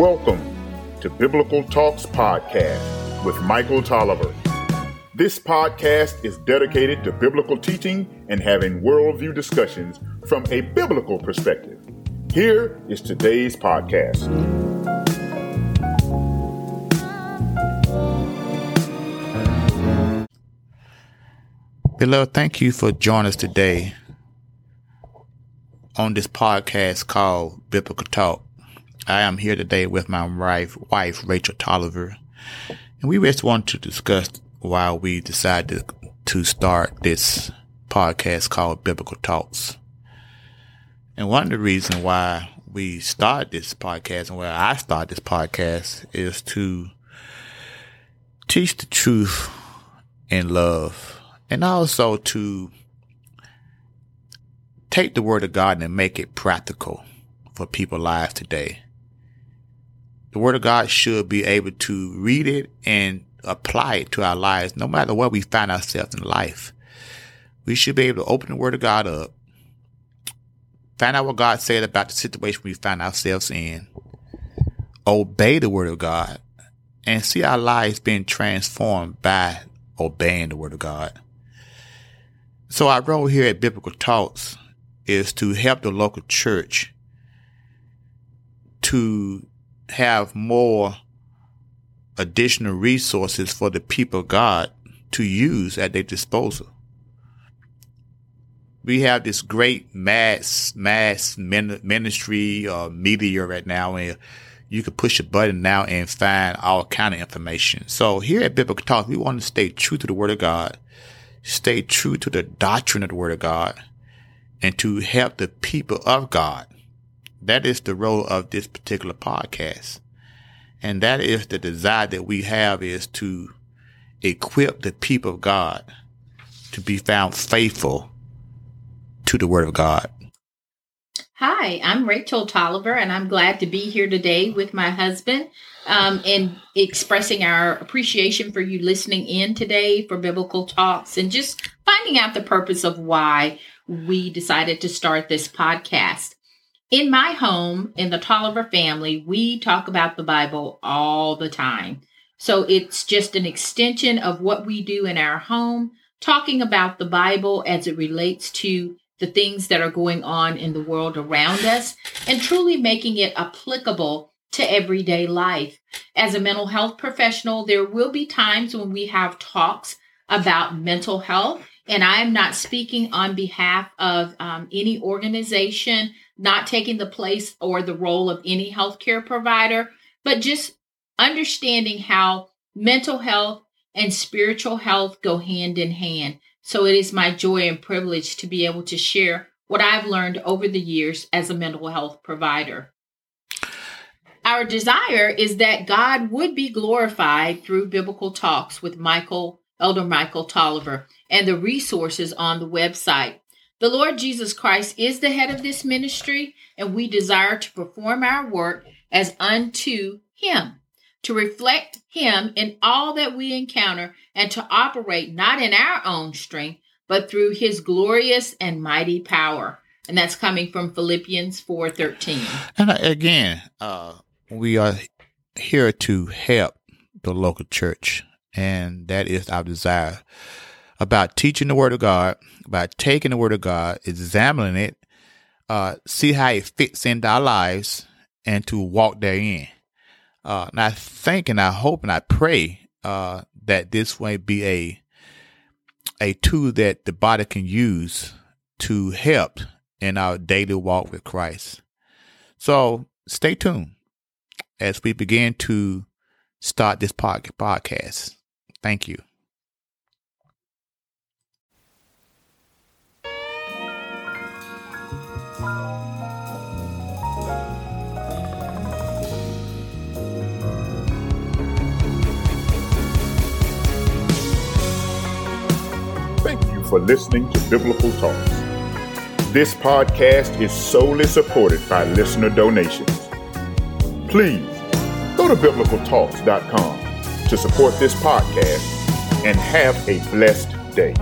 to Biblical Talks Podcast with Michael Tolliver. This podcast is dedicated to biblical teaching and having worldview discussions from a biblical perspective. Here is today's podcast. Beloved, thank you for joining us today on this podcast called Biblical Talk. I am here today with my wife, wife Rachel Tolliver, and we just want to discuss why we decided to start this podcast called Biblical Talks. And one of the reasons why we started this podcast and why I started this podcast is to teach the truth and love and also to take the word of God and make it practical for people's lives today. The word of God should be able to read it and apply it to our lives, no matter where we find ourselves in life. We should be able to open the word of God up, find out what God said about the situation we find ourselves in, obey the word of God, and see our lives being transformed by obeying the word of God. So our role here at Biblical Talks is to help the local church to have more additional resources for the people of God to use at their disposal. We have this great mass mass ministry or uh, media right now, and you can push a button now and find all kind of information. So here at Biblical Talk, we want to stay true to the Word of God, stay true to the doctrine of the Word of God, and to help the people of God that is the role of this particular podcast. And that is the desire that we have is to equip the people of God to be found faithful to the word of God. Hi, I'm Rachel Tolliver, and I'm glad to be here today with my husband um, and expressing our appreciation for you listening in today for biblical talks and just finding out the purpose of why we decided to start this podcast. In my home, in the Tolliver family, we talk about the Bible all the time. So it's just an extension of what we do in our home, talking about the Bible as it relates to the things that are going on in the world around us and truly making it applicable to everyday life. As a mental health professional, there will be times when we have talks about mental health. And I am not speaking on behalf of um, any organization not taking the place or the role of any healthcare provider, but just understanding how mental health and spiritual health go hand in hand. So it is my joy and privilege to be able to share what I've learned over the years as a mental health provider. Our desire is that God would be glorified through biblical talks with Michael, Elder Michael Tolliver, and the resources on the website. The Lord Jesus Christ is the head of this ministry, and we desire to perform our work as unto Him, to reflect Him in all that we encounter, and to operate not in our own strength, but through His glorious and mighty power. And that's coming from Philippians 4:13. And again, uh, we are here to help the local church, and that is our desire about teaching the Word of God, about taking the Word of God, examining it, uh, see how it fits into our lives, and to walk therein. Uh, and I think and I hope and I pray uh, that this may be a a tool that the body can use to help in our daily walk with Christ. So stay tuned as we begin to start this podcast. Thank you. Thank you for listening to Biblical Talks. This podcast is solely supported by listener donations. Please go to biblicaltalks.com to support this podcast and have a blessed day.